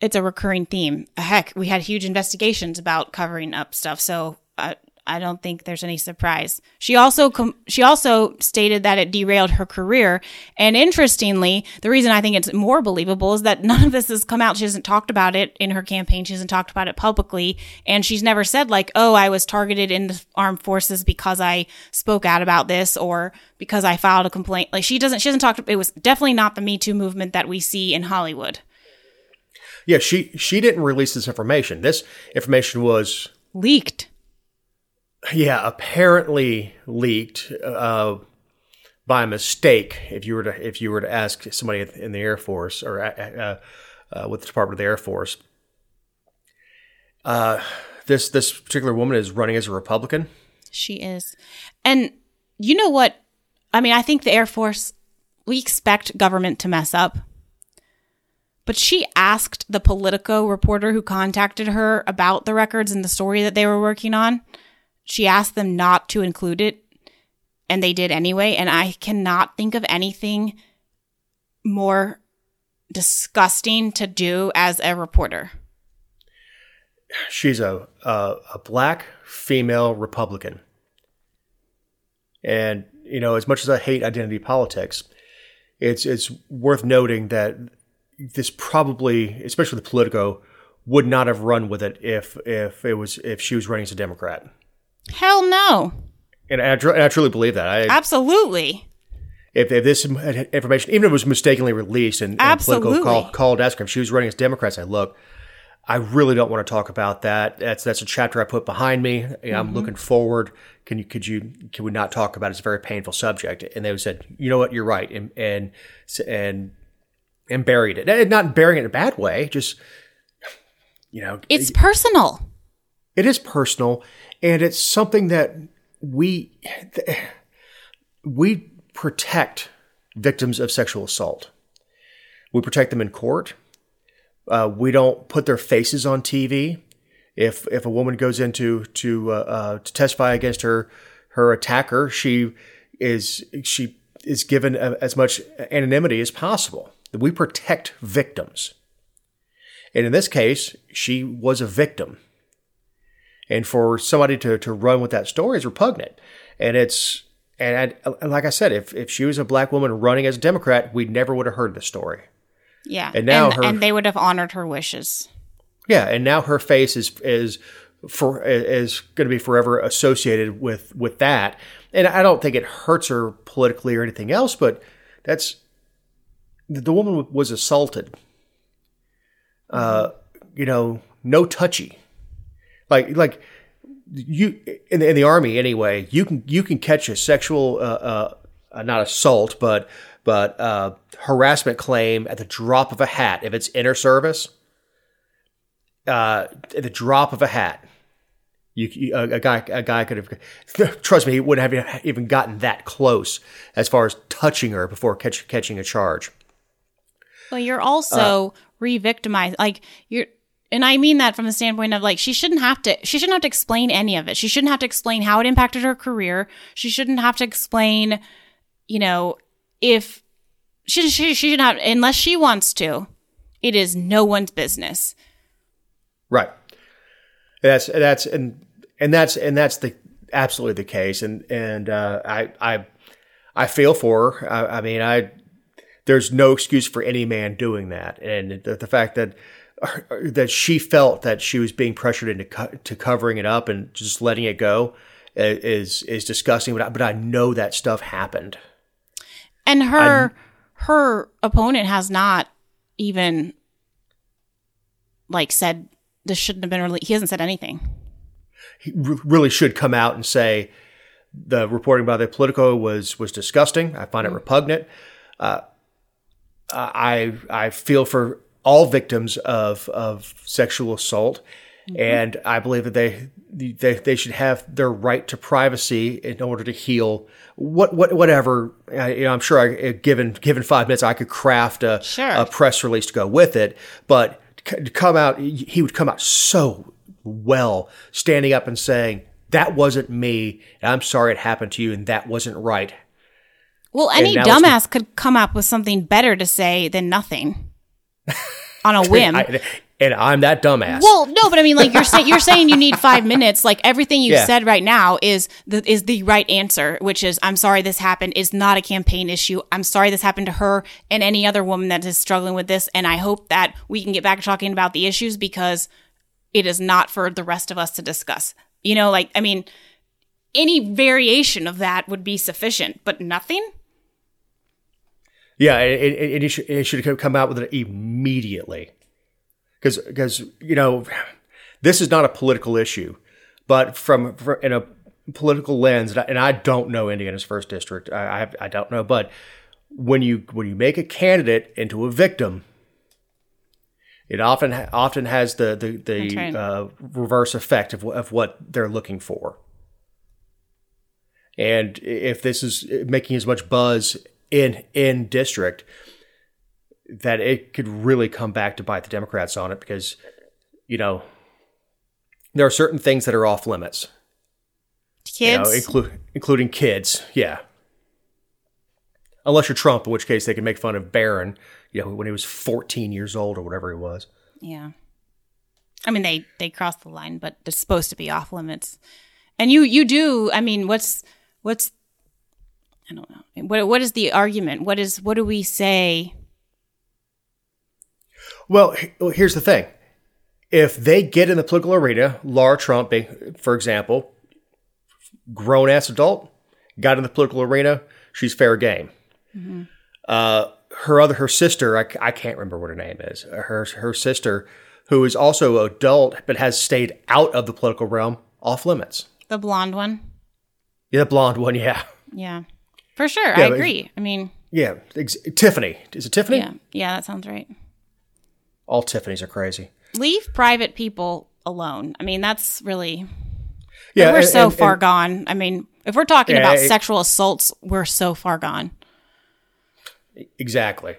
it's a recurring theme heck we had huge investigations about covering up stuff so i I don't think there's any surprise. She also com- she also stated that it derailed her career, and interestingly, the reason I think it's more believable is that none of this has come out. She hasn't talked about it in her campaign. She hasn't talked about it publicly, and she's never said like, "Oh, I was targeted in the armed forces because I spoke out about this or because I filed a complaint." Like she doesn't. She hasn't talked. It was definitely not the Me Too movement that we see in Hollywood. Yeah, she she didn't release this information. This information was Leaked. Yeah apparently leaked uh, by mistake. If you were to if you were to ask somebody in the Air Force or uh, uh, uh, with the Department of the Air Force, uh, this this particular woman is running as a Republican. She is. And you know what? I mean, I think the Air Force, we expect government to mess up. But she asked the Politico reporter who contacted her about the records and the story that they were working on, she asked them not to include it, and they did anyway. And I cannot think of anything more disgusting to do as a reporter. She's a a, a black female Republican, and you know as much as I hate identity politics, it's it's worth noting that this probably, especially the Politico, would not have run with it if if it was if she was running as a Democrat. Hell no. And I, tr- and I truly believe that. I, Absolutely. if, if this information, even if it was mistakenly released, and, and Politico Absolutely. called called ask her if she was running as Democrat, I look, I really don't want to talk about that. That's that's a chapter I put behind me. I'm mm-hmm. looking forward. Can you could you can we not talk about it? It's a very painful subject. And they said, you know what, you're right, and and and and buried it. And not burying it in a bad way, just you know, It's personal. it is personal and it's something that we we protect victims of sexual assault. We protect them in court. Uh, we don't put their faces on TV. If if a woman goes into to uh, uh, to testify against her her attacker, she is she is given a, as much anonymity as possible. We protect victims, and in this case, she was a victim. And for somebody to, to run with that story is repugnant. And it's, and, I, like I said, if, if she was a black woman running as a Democrat, we never would have heard the story. Yeah. And now and, her- and they would have honored her wishes. Yeah, and now her face is is for is going to be forever associated with with that. And I don't think it hurts her politically or anything else, but that's the woman was assaulted. Uh, you know, no touchy. Like like you in the, in the army anyway. You can you can catch a sexual uh, uh, uh, not assault, but but uh, harassment claim at the drop of a hat if it's inter service uh, at the drop of a hat. You, you a, a guy a guy could have trust me he wouldn't have even gotten that close as far as touching her before catch, catching a charge. Well, you're also re-victimized. Like you're, and I mean that from the standpoint of like she shouldn't have to. She shouldn't have to explain any of it. She shouldn't have to explain how it impacted her career. She shouldn't have to explain, you know, if she she, she should have unless she wants to. It is no one's business. Right. That's that's and and that's and that's the absolutely the case. And and uh, I I I feel for her. I, I mean I there's no excuse for any man doing that. And the, the fact that Uh, that she felt that she was being pressured into co- to covering it up and just letting it go uh, is is disgusting. But I, but I know that stuff happened. And her her opponent has not even like said this shouldn't have been released. He hasn't said anything. He r- really should come out and say the reporting by the Politico was was disgusting. I find it mm. repugnant. Uh, I I feel for all victims of of sexual assault, mm-hmm. and I believe that they, they they should have their right to privacy in order to heal. What what whatever I, you know, I'm sure I uh, given given five minutes I could craft a Sure. a press release to go with it, but to come out he would come out so well standing up and saying that wasn't me and I'm sorry it happened to you and that wasn't right. Well, any dumbass could come up with something better to say than nothing on a whim. I- and I'm that dumbass. well, no, but I mean, like you're saying, you're saying you need five minutes. Like everything you've Yeah. said right now is the is the right answer, which is I'm sorry this happened. Is not a campaign issue. I'm sorry this happened to her and any other woman that is struggling with this. And I hope that we can get back to talking about the issues because it is not for the rest of us to discuss. You know, like I mean, any variation of that would be sufficient, but nothing. Yeah, it, it, it, should, it should have come out with it immediately. Because, because you know, this is not a political issue, but from, from in a political lens, and I, and I don't know Indiana's first district, I, I, I don't know, but when you when you make a candidate into a victim, it often often has the the, the uh, reverse effect of, of what they're looking for. And if this is making as much buzz in in district, that it could really come back to bite the Democrats on it because, you know, there are certain things that are off limits, you Kids, know, inclu- including kids. Yeah. Unless you're Trump, in which case they can make fun of Barron, you know, when he was 14 years old or whatever he was. Yeah. I mean they they cross the line, but it's supposed to be off limits. And you you do, I mean, what's what's I don't know. What what is the argument? What is what do we say? Well, here's the thing. If they get in the political arena, Laura Trump, for example, grown ass adult, got in the political arena, she's fair game. Uh, her other, her sister, I, I can't remember what her name is. Her her sister, who is also adult but has stayed out of the political realm, off limits. The blonde one? Yeah, the blonde one, yeah, Yeah. For sure. Yeah, I agree. I mean, yeah. Ex- Tiffany, is it Tiffany? yeah. Yeah, that sounds right. All Tiffany's are crazy. Leave private people alone. I mean, that's really Yeah, we're and- so and- far and- gone. I mean, if we're talking about it- sexual assaults, we're so far gone. Exactly.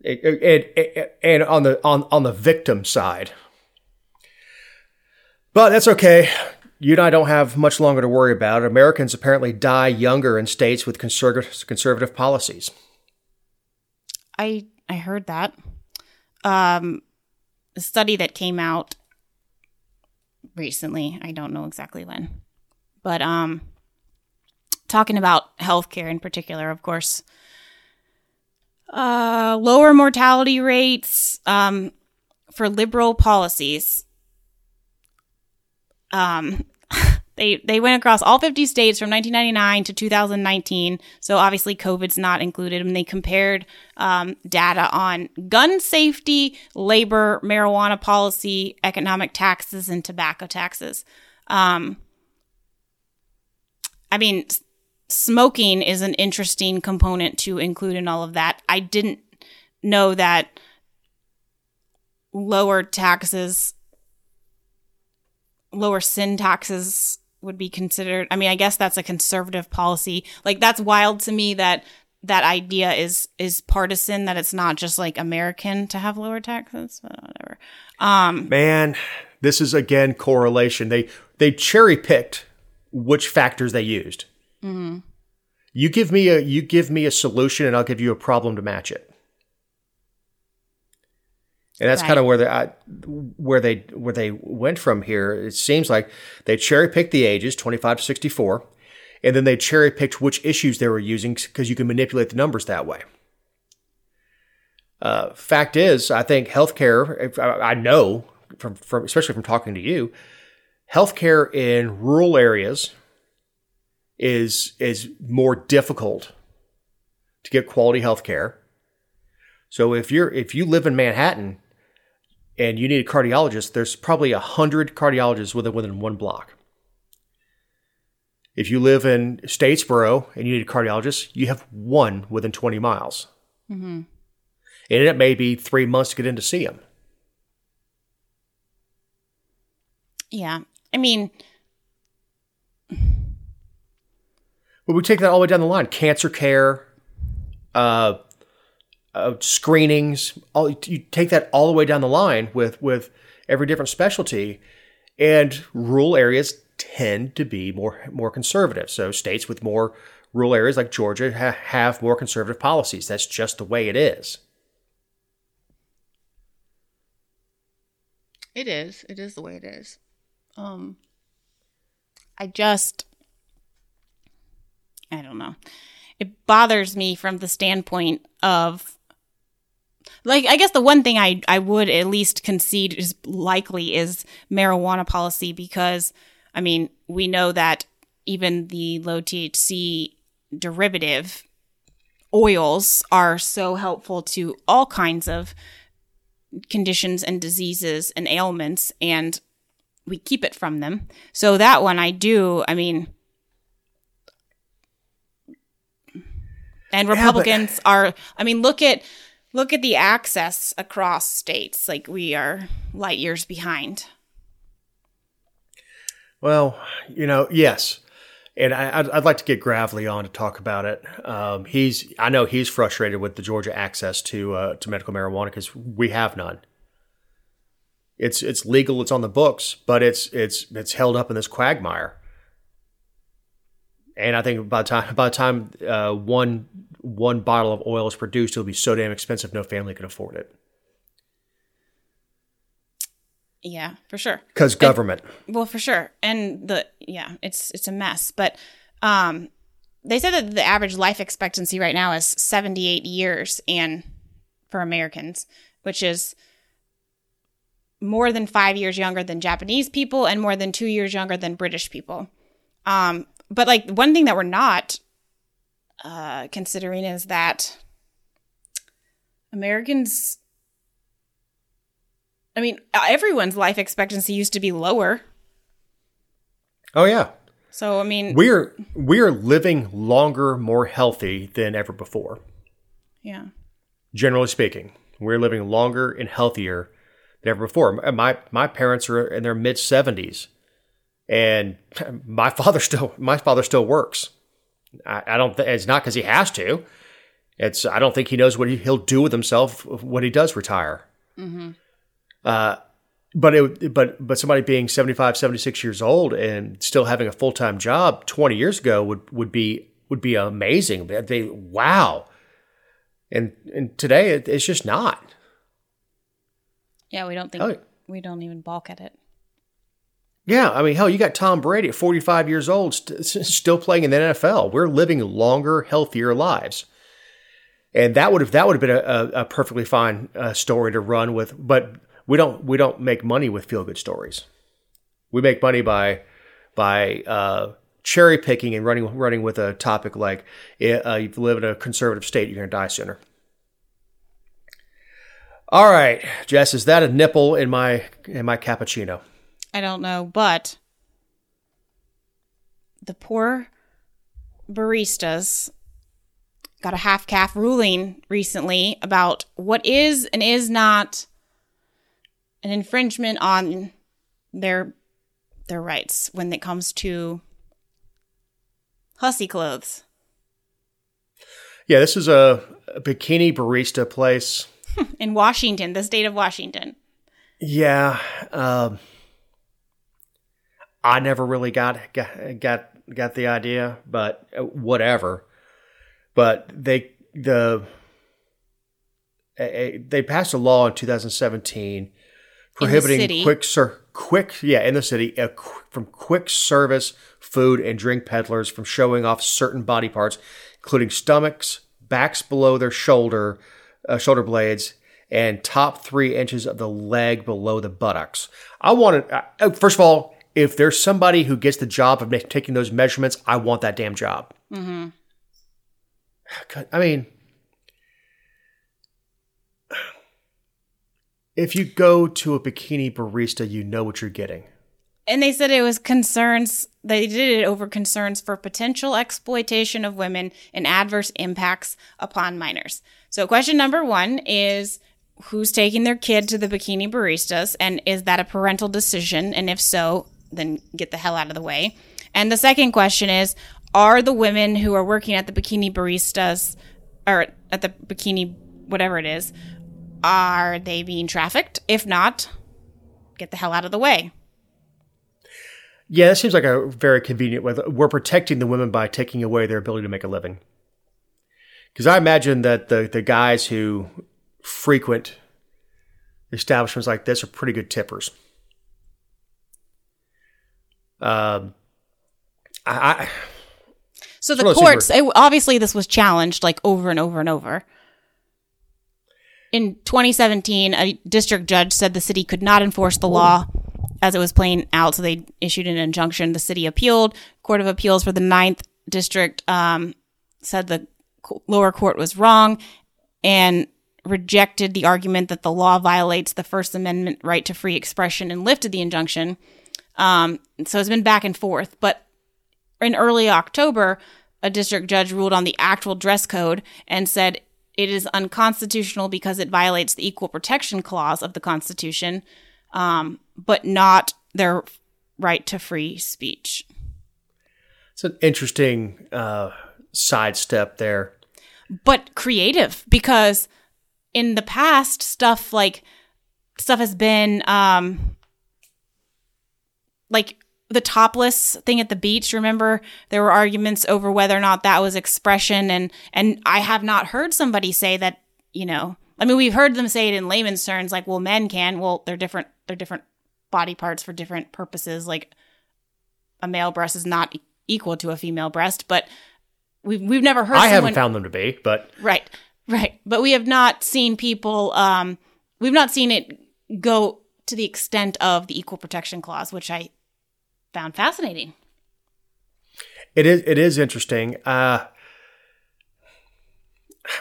It- and on the on on the victim side. But that's okay. You and I don't have much longer to worry about. Americans apparently die younger in states with conservative conservative policies. I I heard that. Um, a study that came out recently. I don't know exactly when, but um, talking about healthcare in particular, of course. Uh, lower mortality rates um, for liberal policies. Um, they they went across all 50 states from 1999 to 2019. So obviously COVID's not included. And they compared um, data on gun safety, labor, marijuana policy, economic taxes, and tobacco taxes. Um, I mean, smoking is an interesting component to include in all of that. I didn't know that lower taxes lower sin taxes would be considered i mean i guess that's a conservative policy like that's wild to me that that idea is is partisan that it's not just like american to have lower taxes but whatever um Man, this is again correlation. They they cherry picked which factors they used. Mm-hmm. You give me a you give me a solution, and I'll give you a problem to match it. And that's Right. kind of where they I, where they where they went from here. It seems like they cherry picked the ages, twenty five to sixty four, and then they cherry picked which issues they were using because you can manipulate the numbers that way. Uh, fact is, I think healthcare. if- I I know from, from especially from talking to you, healthcare in rural areas is is more difficult to get quality healthcare. So if you're if you live in Manhattan and you need a cardiologist, there's probably a hundred cardiologists within within one block. If you live in Statesboro and you need a cardiologist, you have one within 20 miles. And it may be three months to get in to see him. yeah i mean But we take that all the way down the line: cancer care, uh, uh, screenings. All you take that all the way down the line with with every different specialty, and rural areas tend to be more more conservative. So states with more rural areas like Georgia ha- have more conservative policies. That's just the way it is. It is. It is the way it is. Um I just I don't know. It bothers me from the standpoint of like I guess the one thing I I would at least concede is likely is marijuana policy because I mean, we know that even the low THC derivative oils are so helpful to all kinds of conditions and diseases and ailments and we keep it from them. So that one I do, I mean and but- Republicans are I mean look at look at the access across states. Like we are light years behind. Well, you know, yes, and I, I'd, I'd like to get Gravely on to talk about it. Um, he's, I know he's frustrated with the Georgia access to uh, to medical marijuana because we have none. It's it's legal, it's on the books, but it's it's it's held up in this quagmire. And I think by the time by the time uh, one one bottle of oil is produced, it'll be so damn expensive, no family can afford it Yeah, for sure. because government. Well, for sure. And the yeah, it's it's a mess. But um they said that the average life expectancy right now is 78 years and for Americans, which is more than 5 years younger than Japanese people and more than 2 years younger than British people. Um but like one thing that we're not uh considering is that Americans I mean, everyone's life expectancy used to be lower. Oh yeah, So I mean, We're we're living longer, more healthy than ever before. yeah, Generally speaking, we're living longer and healthier than ever before. My my parents are in their mid seventies, and my father still my father still works. I, I don't. Th- it's not because he has to. It's I don't think he knows what he, he'll do with himself when he does retire. Uh, but it, but but somebody being 75, 76 years old and still having a full time job twenty years ago would would be would be amazing. They wow, and and today it, it's just not. Yeah, we don't think Oh. we don't even balk at it. Yeah, I mean, hell, you got Tom Brady at 45 years old, st- still playing in the NFL. We're living longer, healthier lives, and that would have that would have been a, a, perfectly fine uh, story to run with. But we don't we don't make money with feel good stories. We make money by by uh, cherry picking and running running with a topic like uh, you live in a conservative state, you're going to die sooner. All right, Jess, is that a nipple in my in my cappuccino? I don't know, but the poor baristas got a half calf ruling recently about what is and is not an infringement on their their rights when it comes to hussy clothes. Yeah, this is a, a bikini barista place. In Washington, the state of Washington. Yeah, um, I never really got got got got the idea, but uh, whatever. But they the they passed a law in 2017 prohibiting quick ser- quick yeah in the city uh, qu- from quick service food and drink peddlers from showing off certain body parts, including stomachs, backs below their shoulder uh, shoulder blades, and top three inches of the leg below the buttocks. I want to uh, first of all, if there's somebody who gets the job of taking those measurements, I want that damn job. Mm-hmm. I mean, if you go to a bikini barista, you know what you're getting. And they said it was concerns, they did it over concerns for potential exploitation of women and adverse impacts upon minors. So, question number one is who's taking their kid to the bikini baristas? And is that a parental decision? And if so, then get the hell out of the way. And the second question is are the women who are working at the bikini baristas or at the bikini, whatever it is, are they being trafficked? If not, get the hell out of the way. Yeah, that seems like a very convenient way. We're protecting the women by taking away their ability to make a living. Because I imagine that the, the guys who frequent establishments like this are pretty good tippers. Um, I, I So the one of those courts, it, obviously, this was challenged like over and over and over. In 2017, a district judge said the city could not enforce the law as it was playing out, so they issued an injunction. The city appealed. Court of Appeals for the Ninth District um, said the lower court was wrong and rejected the argument that the law violates the First Amendment right to free expression and lifted the injunction. Um, so it's been back and forth, but in early October, a district judge ruled on the actual dress code and said it is unconstitutional because it violates the Equal Protection Clause of the Constitution, um, but not their right to free speech. it's an interesting uh, sidestep there. But creative because in the past, stuff like stuff has been um, like the topless thing at the beach remember there were arguments over whether or not that was expression and and i have not heard somebody say that you know i mean we've heard them say it in layman's terms like well men can well they're different they're different body parts for different purposes like a male breast is not e- equal to a female breast but we've, we've never heard I someone haven't found them to be, but Right, right. But we have not seen people. Um, we've not seen it go to the extent of the Equal Protection Clause, which I found fascinating. It is it is interesting. Uh,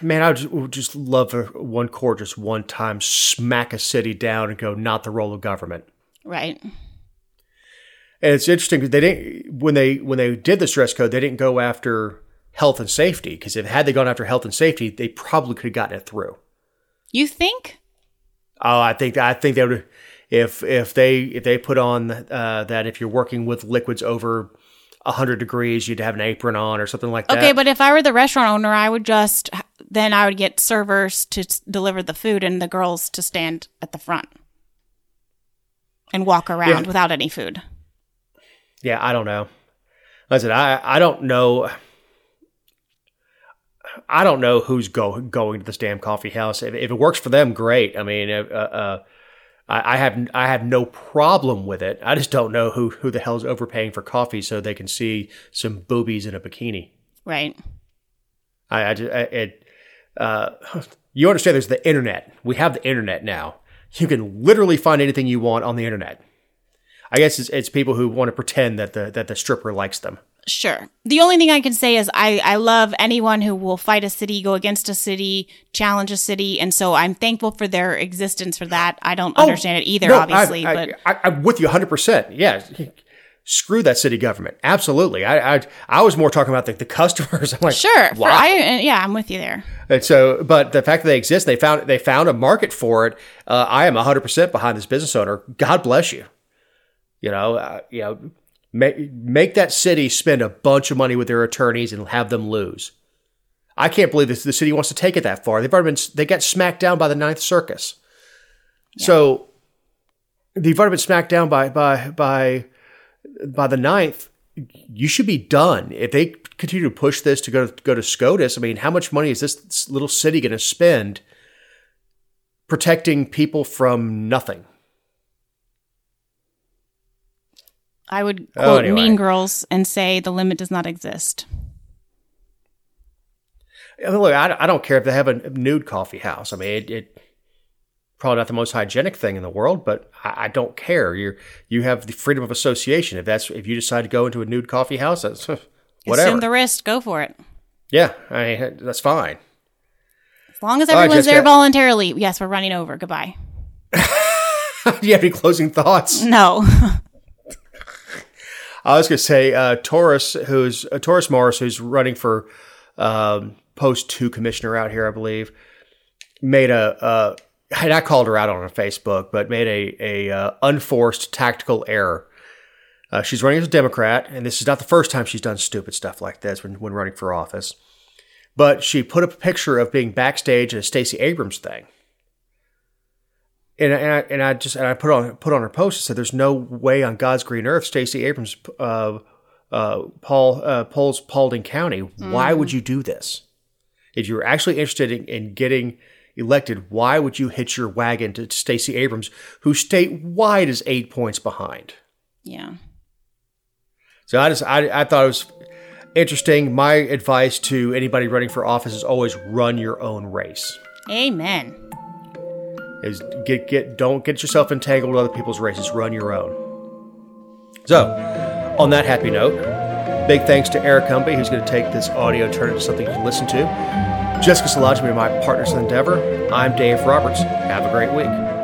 man, I would just, would just love for one court just one time smack a city down and go, not the role of government. Right. And it's interesting because they didn't when they when they did this dress code, they didn't go after health and safety because if had they gone after health and safety, they probably could have gotten it through. You think? Oh, I think I think they would. If if they if they put on uh, that if you're working with liquids over 100 degrees, you'd have an apron on or something like that. Okay, but if I were the restaurant owner, I would just then I would get servers to s- deliver the food and the girls to stand at the front and walk around Yeah. without any food. Yeah, I don't know. Said, I, I don't know. I don't know who's go, going to this damn coffee house. If, if it works for them, great. I mean, uh, uh, I, I have I have no problem with it. I just don't know who who the hell is overpaying for coffee so they can see some boobies in a bikini. Right. I, I, just, I it. Uh, you understand? There's the internet. We have the internet now. You can literally find anything you want on the internet. I guess it's, it's people who want to pretend that the that the stripper likes them. Sure. The only thing I can say is I, I love anyone who will fight a city, go against a city, challenge a city. And so I'm thankful for their existence for that. I don't understand it either, Oh, No, obviously, I, but I, I'm with you 100. percent Yeah, screw that city government. Absolutely. I I, I was more talking about the, the customers. I'm like, sure. Wow. I, yeah, I'm with you there. And so, but the fact that they exist, they found they found a market for it. Uh, I am 100 percent behind this business owner. God bless you. You know, uh, you know, make make that city spend a bunch of money with their attorneys and have them lose. I can't believe this. The city wants to take it that far. They've already been they got smacked down by the Ninth Circus. So they've already been smacked down by by by by the Ninth. You should be done if they continue to push this to go to go to SCOTUS. I mean, how much money is this little city going to spend protecting people from nothing? I would Oh, quote anyway. Mean Girls and say the limit does not exist. I mean, look, I, I don't care if they have a nude coffee house. I mean, it, it probably not the most hygienic thing in the world, but I, I don't care. You you have the freedom of association. If that's if you decide to go into a nude coffee house, that's whatever. Assume the risk, go for it. yeah, I mean, that's fine. As long as All right, everyone's there voluntarily. Yes, we're running over. Goodbye. Do you have any closing thoughts? No. I was going to say uh, Taurus, who's uh, Taurus Morris, who's running for um, post two commissioner out here, I believe, made a. Uh, and I called her out on her Facebook, but made a a uh, unforced tactical error. Uh, she's running as a Democrat, and this is not the first time she's done stupid stuff like this when, when running for office. But she put up a picture of being backstage at a Stacey Abrams thing. And, and I and I just and I put on put on her post and said, "There's no way on God's green earth Stacey Abrams uh, uh, Paul uh, polls Paulding County. Why would you do this? If you're actually interested in, in getting elected, why would you hitch your wagon to Stacey Abrams, who statewide is eight points behind? yeah. So I just I, I thought it was interesting. My advice to anybody running for office is always run your own race. Amen. Is get get don't get yourself entangled with other people's races. Run your own. So, on that happy note, big thanks to Eric Humby, who's going to take this audio and turn it into something you can listen to. Jessica Szilagyi, my partners in endeavor. I'm Dave Roberts. Have a great week.